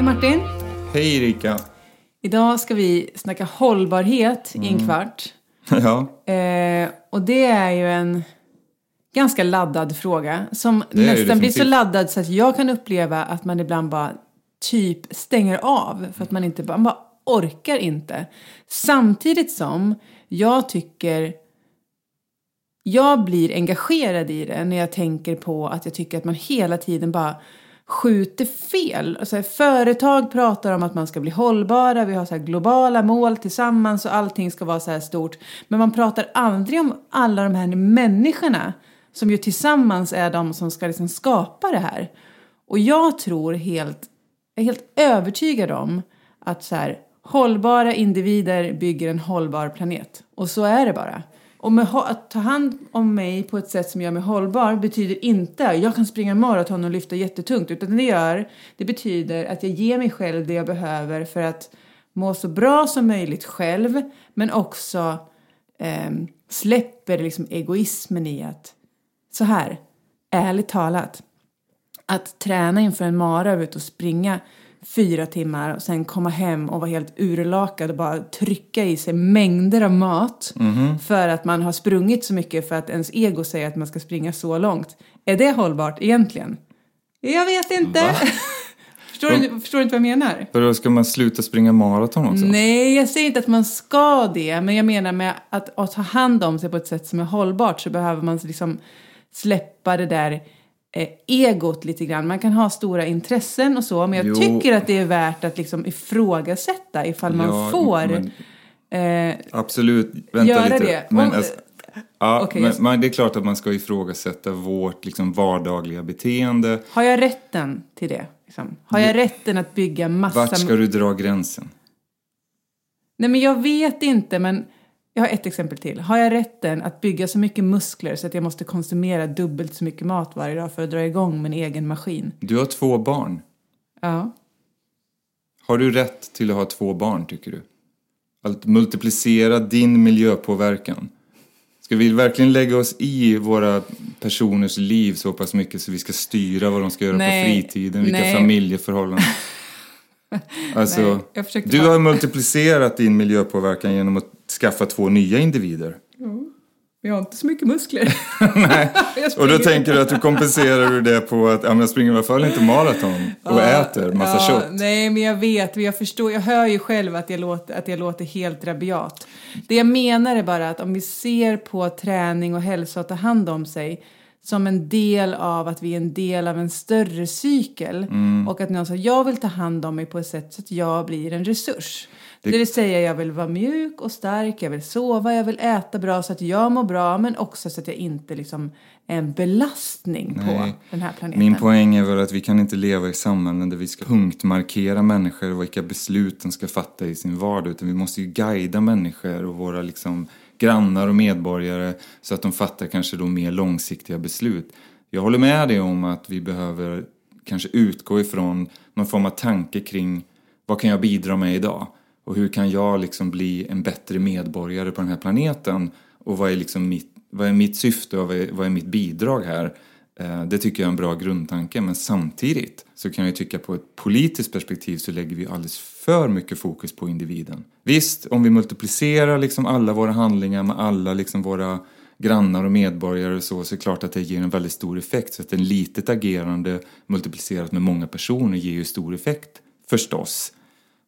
Hej Martin! Hej Erika! Idag ska vi snacka hållbarhet Mm. i en kvart. Ja, Eh, och det är ju en ganska laddad fråga som Det nästan blir så laddad så att jag kan uppleva att man ibland bara typ stänger av för att man inte bara, man bara orkar inte. Samtidigt som jag tycker jag blir engagerad i det när jag tänker på att jag tycker att man hela tiden bara skjuter fel. Alltså, företag pratar om att man ska bli hållbara, vi har så här globala mål tillsammans och allting ska vara så här stort. Men man pratar aldrig om alla de här människorna som ju tillsammans är de som ska liksom skapa det här. Och jag tror helt, jag är helt övertygad om att så här, hållbara individer bygger en hållbar planet. Och så är det bara. Och med, att ta hand om mig på ett sätt som gör mig hållbar betyder inte att jag kan springa maraton och lyfta jättetungt. Utan det gör, det betyder att jag ger mig själv det jag behöver för att må så bra som möjligt själv. Men också eh, släpper liksom egoismen i att, så här, ärligt talat, att träna inför en mara, ut och springa fyra timmar och sen komma hem och vara helt urlakad och bara trycka i sig mängder av mat för att man har sprungit så mycket för att ens ego säger att man ska springa så långt. Är det hållbart egentligen? Jag vet inte. Förstår, du, förstår du inte vad jag menar? för då ska man sluta springa maraton också? Nej, jag säger inte att man ska det, men jag menar med att, att ta hand om sig på ett sätt som är hållbart så behöver man liksom släppa det där eh, egot lite grann. Man kan ha stora intressen och så, men jag Jo. tycker att det är värt att liksom ifrågasätta ifall man Ja, får men- eh, Absolut, vänta göra lite. det. Men, Om- alltså, ja, Okej, men man, det är klart att man ska ifrågasätta vårt liksom, vardagliga beteende. Har jag rätten till det? Liksom? Har jag rätten att bygga massa... Vart ska du dra gränsen? Nej, men jag vet inte, men jag har ett exempel till. Har jag rätten att bygga så mycket muskler så att jag måste konsumera dubbelt så mycket mat varje dag för att dra igång min egen maskin? Du har två barn. Ja. Har du rätt till att ha två barn, tycker du? Att multiplicera din miljöpåverkan. Ska vi verkligen lägga oss i våra personers liv så pass mycket så vi ska styra vad de ska göra Nej, på fritiden, vilka nej. familjeförhållanden? Alltså, Nej, du har multiplicerat din miljöpåverkan genom att skaffa två nya individer. Jag har inte så mycket muskler. Nej. Och då tänker du att du kompenserar du det på att ja, men jag springer i alla fall inte maraton och äter massa ja, kött. Nej, men jag vet, jag förstår, jag hör ju själv att jag, låter, att jag låter helt rabiat. Det jag menar är bara att om vi ser på träning och hälsa och ta hand om sig som en del av att vi är en del av en större cykel Mm. och att någon säger jag vill ta hand om mig på ett sätt så att jag blir en resurs. Det vill säga jag vill vara mjuk och stark, jag vill sova, jag vill äta bra så att jag mår bra men också så att jag inte liksom är en belastning på Nej. den här planeten. Min poäng är väl att vi kan inte leva i samhällen där vi ska punktmarkera människor och vilka beslut de ska fatta i sin vardag utan vi måste ju guida människor och våra liksom grannar och medborgare så att de fattar kanske då mer långsiktiga beslut. Jag håller med dig om att vi behöver kanske utgå ifrån någon form av tanke kring vad kan jag bidra med idag? Och hur kan jag liksom bli en bättre medborgare på den här planeten? Och vad är liksom mitt, vad är mitt syfte och vad är, vad är mitt bidrag här? Eh, det tycker jag är en bra grundtanke, men samtidigt så kan jag ju tycka på ett politiskt perspektiv så lägger vi alldeles för mycket fokus på individen. Visst, om vi multiplicerar liksom alla våra handlingar med alla liksom våra grannar och medborgare och så, så är det klart att det ger en väldigt stor effekt. Så att en litet agerande multiplicerat med många personer ger ju stor effekt, förstås.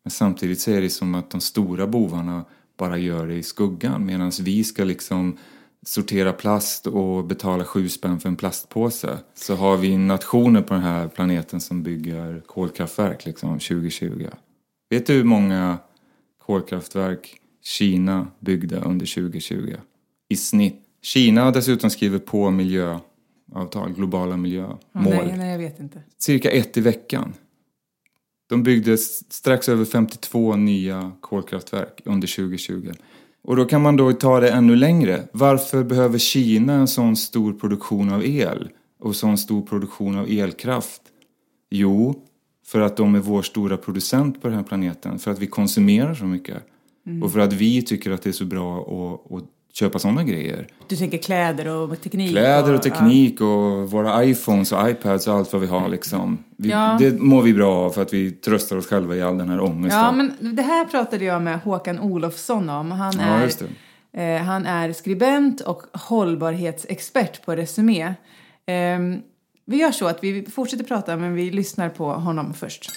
Men samtidigt så är det som att de stora bovarna bara gör det i skuggan medan vi ska liksom sortera plast och betala sju spänn för en plastpåse. Så har vi nationer på den här planeten som bygger kolkraftverk liksom 2020. Vet du hur många kolkraftverk Kina byggde under 2020? I snitt. Kina har dessutom skrivit på miljöavtal, globala miljömål. Nej, nej, jag vet inte. Cirka ett i veckan. De byggde strax över 52 nya kolkraftverk under 2020. Och då kan man då ta det ännu längre. Varför behöver Kina en sån stor produktion av el och sån stor produktion av elkraft? Jo, för att de är vår stora producent på den här planeten. För att vi konsumerar så mycket. Och för att vi tycker att det är så bra att, att köpa sådana grejer. Du tänker kläder och teknik? Kläder och teknik och våra iPhones och iPads och allt vad vi har liksom. Vi, ja. Det mår vi bra av för att vi tröstar oss själva i all den här ångesten. Ja, men det här pratade jag med Håkan Olofsson om. Han är, ja, eh, han är skribent och hållbarhetsexpert på Resumé. Eh, vi gör så att vi fortsätter prata men vi lyssnar på honom först.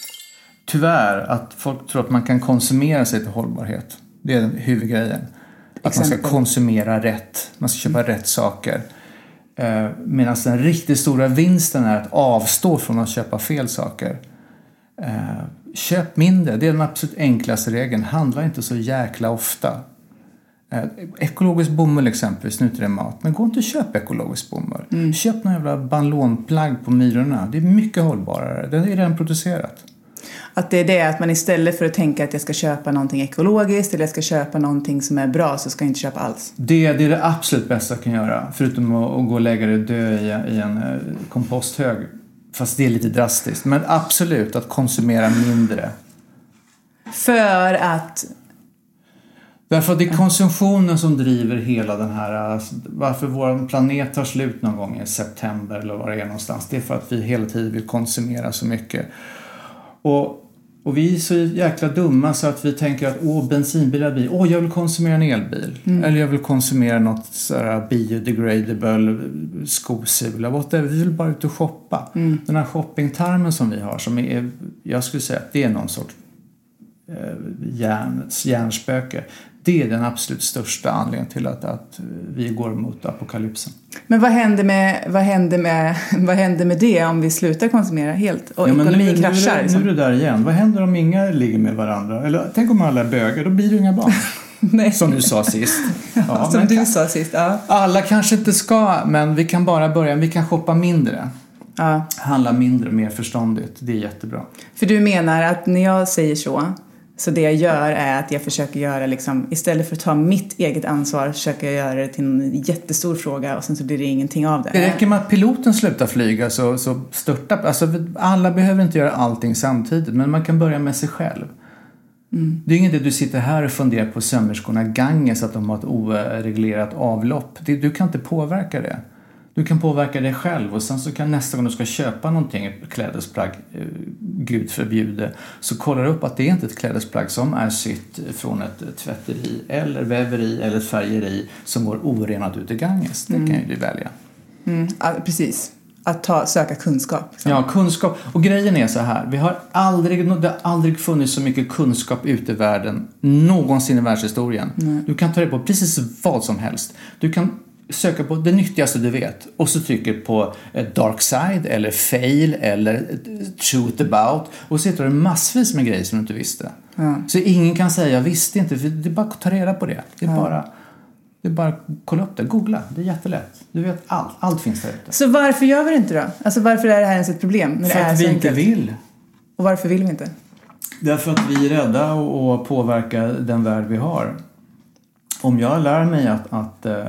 Tyvärr att folk tror att man kan konsumera sig till hållbarhet. Det är huvudgrejen. Att man ska konsumera rätt, man ska köpa mm. rätt saker. Eh, Medan den riktigt stora vinsten är att avstå från att köpa fel saker. Eh, köp mindre, det är den absolut enklaste regeln. Handla inte så jäkla ofta. Eh, ekologisk bomull exempelvis, nu till det mat. Men gå inte och köp ekologisk bomull. Mm. Köp några jävla banlonplagg på Myrorna. Det är mycket hållbarare. Det är redan producerat. Att det är det att man istället för att tänka att jag ska köpa någonting ekologiskt eller jag ska köpa någonting som är bra så ska jag inte köpa alls. Det, det är det absolut bästa jag kan göra. Förutom att, att gå och lägga det och dö i, i en eh, komposthög. Fast det är lite drastiskt. Men absolut att konsumera mindre. För att Därför att det är konsumtionen som driver hela den här, alltså, varför vår planet tar slut någon gång i september eller var det är någonstans. Det är för att vi hela tiden vill konsumera så mycket. Och och vi är så jäkla dumma så att vi tänker att åh, bensinbilar blir, åh, jag vill konsumera en elbil. Mm. Eller jag vill konsumera något sådär biodegradable skosula, whatever. Vi vill bara ut och shoppa. Mm. Den här shoppingtarmen som vi har, som är, jag skulle säga att det är någon sorts eh, järn, hjärnspöke. Det är den absolut största anledningen till att, att vi går mot apokalypsen. Men vad händer, med, vad, händer med, vad händer med det om vi slutar konsumera helt och ja, ekonomin nu, kraschar? Nu, liksom? nu är du där igen. Vad händer om inga ligger med varandra? Eller tänk om alla är bögar, då blir det inga barn. Nej. Som du sa sist. Ja, som du sa sist, ja. Alla kanske inte ska, men vi kan bara börja. Vi kan shoppa mindre. Ja. Handla mindre, mer förståndigt. Det är jättebra. För du menar att när jag säger så så det jag gör är att jag försöker göra liksom, istället för att ta mitt eget ansvar, försöker jag göra det till en jättestor fråga och sen så blir det ingenting av det. Det räcker med att piloten slutar flyga så, så störtar, alltså alla behöver inte göra allting samtidigt men man kan börja med sig själv. Mm. Det är inget att du sitter här och funderar på sömmerskorna Ganges att de har ett oreglerat avlopp. Du kan inte påverka det. Du kan påverka dig själv och sen så kan nästa gång du ska köpa någonting, ett klädesplagg, eh, gud förbjude, så kollar du upp att det är inte ett klädesplagg som är sytt från ett tvätteri eller väveri eller ett färgeri som går orenat ut i Ganges. Det mm. kan ju du välja. Mm. Ja, precis. Att ta, söka kunskap. Liksom. Ja, kunskap. Och grejen är så här. Vi har aldrig, det har aldrig funnits så mycket kunskap ute i världen någonsin i världshistorien. Mm. Du kan ta det på precis vad som helst. Du kan söka på det nyttigaste du vet och så trycker på dark side eller fail eller truth about och så hittar du massvis med grejer som du inte visste. Ja. Så ingen kan säga jag visste inte, för det är bara att ta reda på det. Det är ja. bara det är bara att kolla upp det, googla, det är jättelätt. Du vet allt, allt finns där ute. Så varför gör vi det inte då? Alltså varför är det här ens ett problem? När för det är att vi inte vill. Och varför vill vi inte? Därför att vi är rädda att påverka den värld vi har. Om jag lär mig att, att eh,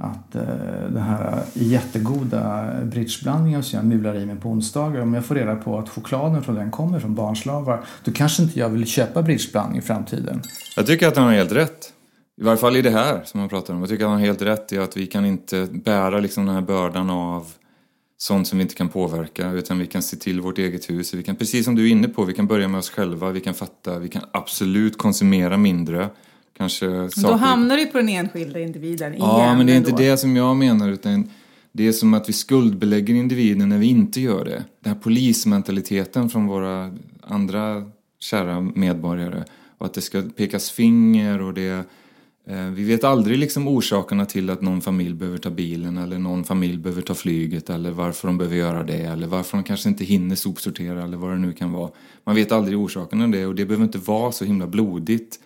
att eh, den här jättegoda bridgeblandningen som jag mular i mig på onsdagar, om jag får reda på att chokladen från den kommer från barnslavar, då kanske inte jag vill köpa bridgeblandning i framtiden. Jag tycker att han har helt rätt. I varje fall i det här som han pratar om. Jag tycker att han har helt rätt i att vi kan inte bära liksom den här bördan av sånt som vi inte kan påverka utan vi kan se till vårt eget hus. Vi kan, precis som du är inne på, vi kan börja med oss själva, vi kan fatta, vi kan absolut konsumera mindre kanske saker... Då hamnar du på den enskilda individen igen. Ja, men det är inte då. det som jag menar utan det är som att vi skuldbelägger individen när vi inte gör det. Den här polismentaliteten från våra andra kära medborgare och att det ska pekas finger och det eh, vi vet aldrig liksom orsakerna till att någon familj behöver ta bilen eller någon familj behöver ta flyget eller varför de behöver göra det eller varför de kanske inte hinner sopsortera eller vad det nu kan vara. Man vet aldrig orsakerna till det och det behöver inte vara så himla blodigt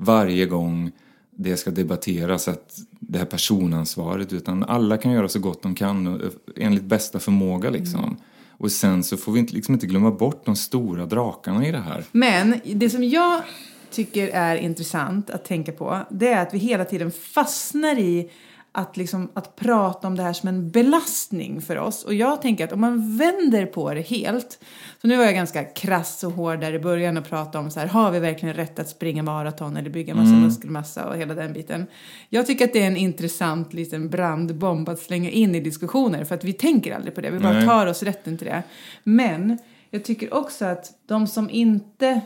varje gång det ska debatteras att det här personansvaret utan alla kan göra så gott de kan enligt bästa förmåga liksom. Mm. Och sen så får vi inte, liksom inte glömma bort de stora drakarna i det här. Men det som jag tycker är intressant att tänka på det är att vi hela tiden fastnar i att, liksom, att prata om det här som en belastning för oss. Och jag tänker att om man vänder på det helt, så nu var jag ganska krass och hård där i början och pratade om så här, har vi verkligen rätt att springa maraton eller bygga massa Mm. muskelmassa och hela den biten. Jag tycker att det är en intressant liten brandbomb att slänga in i diskussioner för att vi tänker aldrig på det, vi bara Nej. tar oss rätten till det. Men jag tycker också att de som inte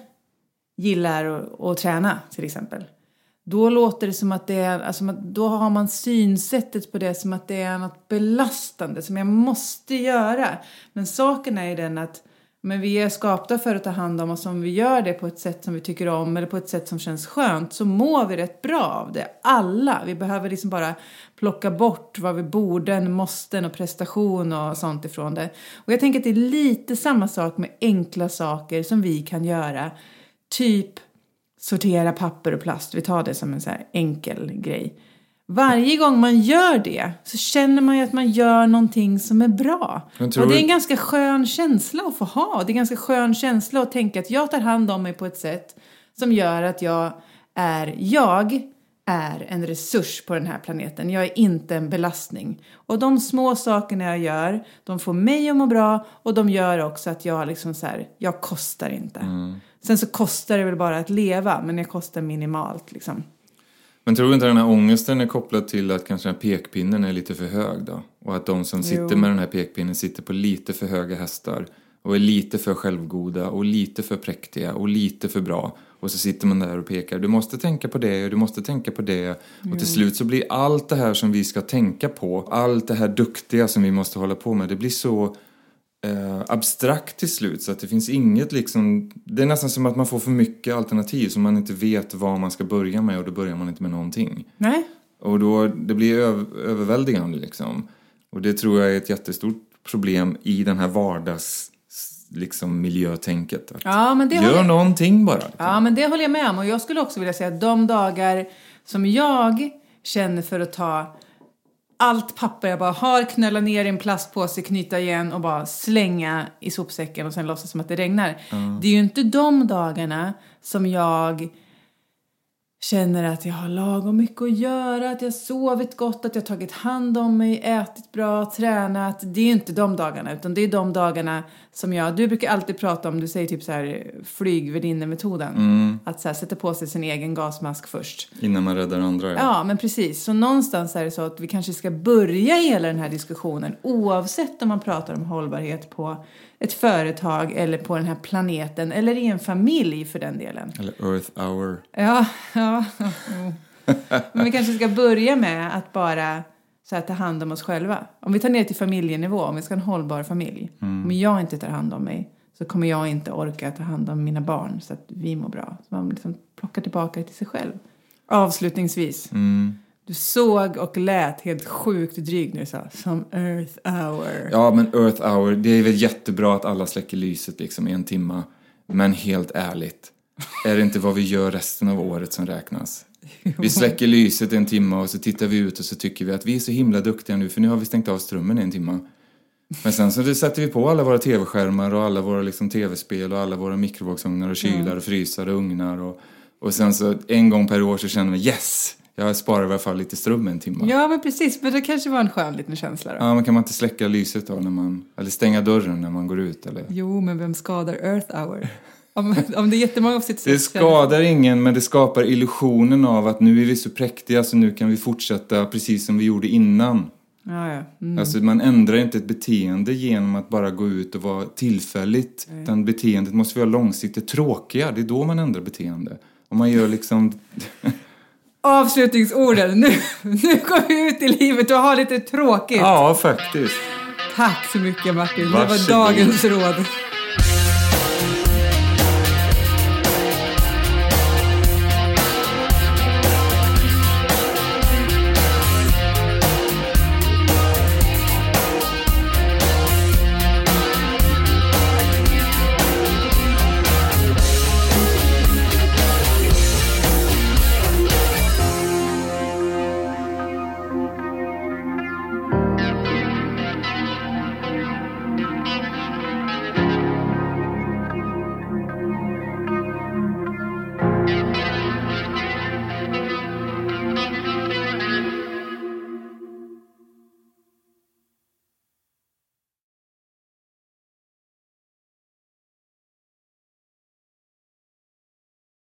gillar att, att träna till exempel. Då låter det som att det är, alltså då har man synsättet på det som att det är något belastande som jag måste göra. Men saken är ju den att men vi är skapta för att ta hand om oss om vi gör det på ett sätt som vi tycker om eller på ett sätt som känns skönt så mår vi rätt bra av det. Alla. Vi behöver liksom bara plocka bort vad vi borde, måsten och prestation och sånt ifrån det. Och jag tänker att det är lite samma sak med enkla saker som vi kan göra. Typ sortera papper och plast. Vi tar det som en så enkel grej. Varje gång man gör det så känner man ju att man gör någonting som är bra. Och det är en ganska skön känsla att få ha. Det är en ganska skön känsla att tänka att jag tar hand om mig på ett sätt som gör att jag är jag är en resurs på den här planeten. Jag är inte en belastning. Och de små sakerna jag gör, de får mig att må bra och de gör också att jag liksom så här, jag kostar inte. Mm. Sen så kostar det väl bara att leva, men det kostar minimalt liksom. Men tror du inte den här ångesten är kopplad till att kanske den här pekpinnen är lite för hög då? Och att de som sitter Jo. med den här pekpinnen sitter på lite för höga hästar och är lite för självgoda och lite för präktiga och lite för bra. Och så sitter man där och pekar. Du måste tänka på det och du måste tänka på det. Och till slut så blir allt det här som vi ska tänka på, allt det här duktiga som vi måste hålla på med, det blir så eh, abstrakt till slut så att det finns inget liksom, det är nästan som att man får för mycket alternativ så man inte vet vad man ska börja med och då börjar man inte med någonting. Nej? Och då, det blir öv, överväldigande liksom. Och det tror jag är ett jättestort problem i den här vardags liksom miljötänket. Att Ja, men det Gör jag- någonting bara. Ja, men det håller jag med om. Och jag skulle också vilja säga att de dagar som jag känner för att ta allt papper jag bara har, knöla ner i en plastpåse, knyta igen och bara slänga i sopsäcken och sen låtsas som att det regnar. Det är ju inte de dagarna som jag känner att jag har lagom mycket att göra, att jag sovit gott, att jag har tagit hand om mig, ätit bra, tränat. Det är inte de dagarna, utan det är de dagarna som jag... Du brukar alltid prata om, du säger typ så här flygvärdinnemetoden. Att så här, sätta på sig sin egen gasmask först. Innan man räddar andra. Ja. Ja, men precis. Så någonstans är det så att vi kanske ska börja hela den här diskussionen oavsett om man pratar om hållbarhet på ett företag eller på den här planeten eller i en familj för den delen. Eller Earth hour. Ja, ja. Men vi kanske ska börja med att bara så här, ta hand om oss själva. Om vi tar ner till familjenivå, om vi ska ha en hållbar familj. Om jag inte tar hand om mig så kommer jag inte orka ta hand om mina barn så att vi mår bra. Så man liksom plockar tillbaka till sig själv. Avslutningsvis. Du såg och lät helt sjukt dryg när du sa som Earth hour. Ja, men Earth hour, det är väl jättebra att alla släcker lyset liksom i en timma. Men helt ärligt, är det inte vad vi gör resten av året som räknas? Vi släcker lyset en timme och så tittar vi ut och så tycker vi att vi är så himla duktiga nu för nu har vi stängt av strömmen i en timme. Men sen så sätter vi på alla våra tv-skärmar och alla våra liksom tv-spel och alla våra mikrovågsugnar och kylar och frysar och ugnar och, och sen så en gång per år så känner vi yes, jag sparar i alla fall lite ström en timme. Ja, men precis. Men det kanske var en skön liten känsla då. Ja, men kan man inte släcka lyset då när man, eller stänga dörren när man går ut eller? Jo, men vem skadar Earth hour? Om, om det är jättemånga som sitter Det skadar ingen men det skapar illusionen av att nu är vi så präktiga så nu kan vi fortsätta precis som vi gjorde innan. Ja, ja. Mm. Alltså man ändrar inte ett beteende genom att bara gå ut och vara tillfälligt. Utan beteendet måste vara långsiktigt tråkiga, det är då man ändrar beteende. Om man gör liksom... Avslutningsorden. Nu, nu går vi ut i livet och har lite tråkigt. Ja, faktiskt. Tack så mycket Martin. Det var Varsågod. dagens råd.